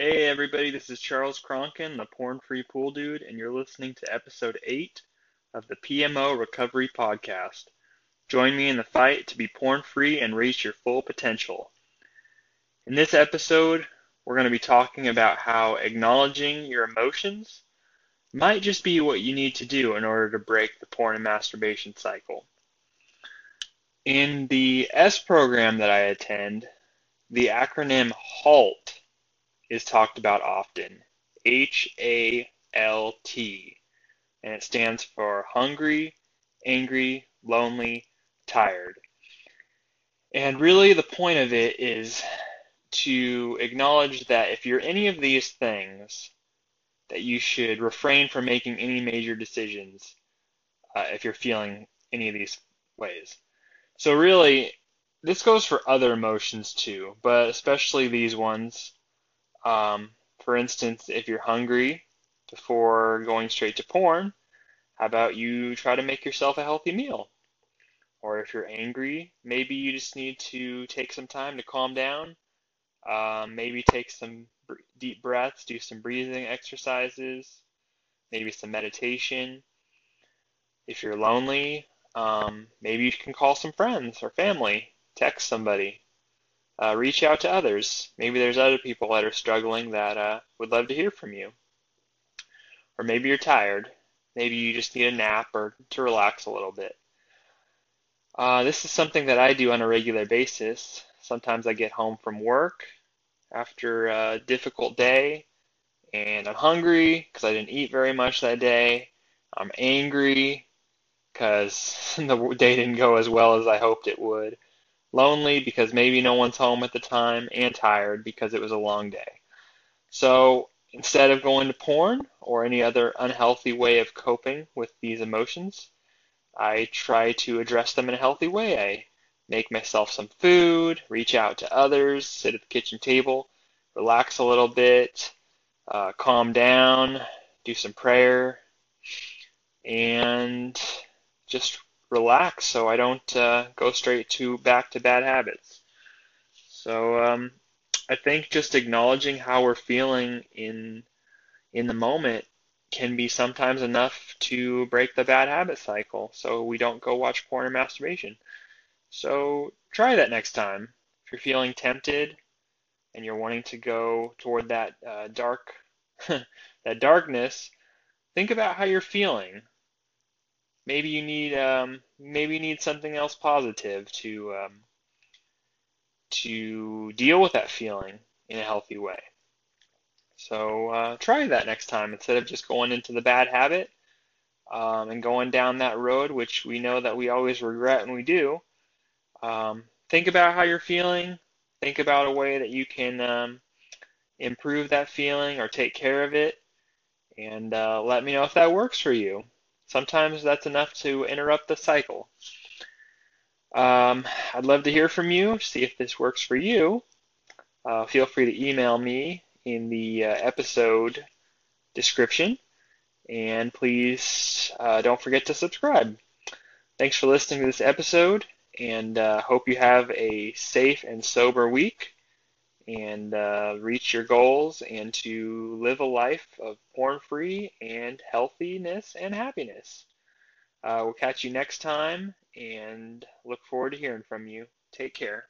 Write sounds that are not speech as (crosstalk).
everybody. This is Charles Cronkin, the Porn Free Pool Dude, and you're listening to episode 8 of the PMO Recovery Podcast. Join me in the fight to be porn free and reach your full potential. In this episode, we're going to be talking about how acknowledging your emotions might just be what you need to do in order to break the porn and masturbation cycle. In the S program that I attend, the acronym HALT is talked about often. H A L T. And it stands for hungry, angry, lonely, tired. And really, the point of it is to acknowledge that if you're any of these things, that you should refrain from making any major decisions uh, if you're feeling any of these ways. So, really, this goes for other emotions too, but especially these ones. Um, for instance, if you're hungry before going straight to porn, how about you try to make yourself a healthy meal? Or if you're angry, maybe you just need to take some time to calm down. Um, maybe take some deep breaths, do some breathing exercises, maybe some meditation. If you're lonely, um, maybe you can call some friends or family, text somebody, uh, reach out to others. Maybe there's other people that are struggling that uh, would love to hear from you. Or maybe you're tired. Maybe you just need a nap or to relax a little bit. Uh, this is something that I do on a regular basis. Sometimes I get home from work after a difficult day and I'm hungry because I didn't eat very much that day. I'm angry because (laughs) the day didn't go as well as I hoped it would lonely because maybe no one's home at the time, and tired because it was a long day. So instead of going to porn or any other unhealthy way of coping with these emotions, I try to address them in a healthy way. I make myself some food, reach out to others, sit at the kitchen table, relax a little bit, uh, calm down, do some prayer, and just relax so I don't uh, go straight to back to bad habits. So um, I think just acknowledging how we're feeling in in the moment can be sometimes enough to break the bad habit cycle so we don't go watch porn or masturbation. So try that next time. If you're feeling tempted and you're wanting to go toward that uh, dark (laughs) that darkness, think about how you're feeling maybe you need um, maybe you need something else positive to um, to deal with that feeling in a healthy way. So uh, try that next time instead of just going into the bad habit um, and going down that road, which we know that we always regret when we do. Um, think about how you're feeling. Think about a way that you can um, improve that feeling or take care of it, and uh, let me know if that works for you. Sometimes that's enough to interrupt the cycle. Um, I'd love to hear from you, see if this works for you. Uh, feel free to email me in the uh, episode description. And please uh, don't forget to subscribe. Thanks for listening to this episode, and uh, hope you have a safe and sober week and uh, reach your goals and to live a life of porn free and healthiness and happiness. Uh, we'll catch you next time and look forward to hearing from you. Take care.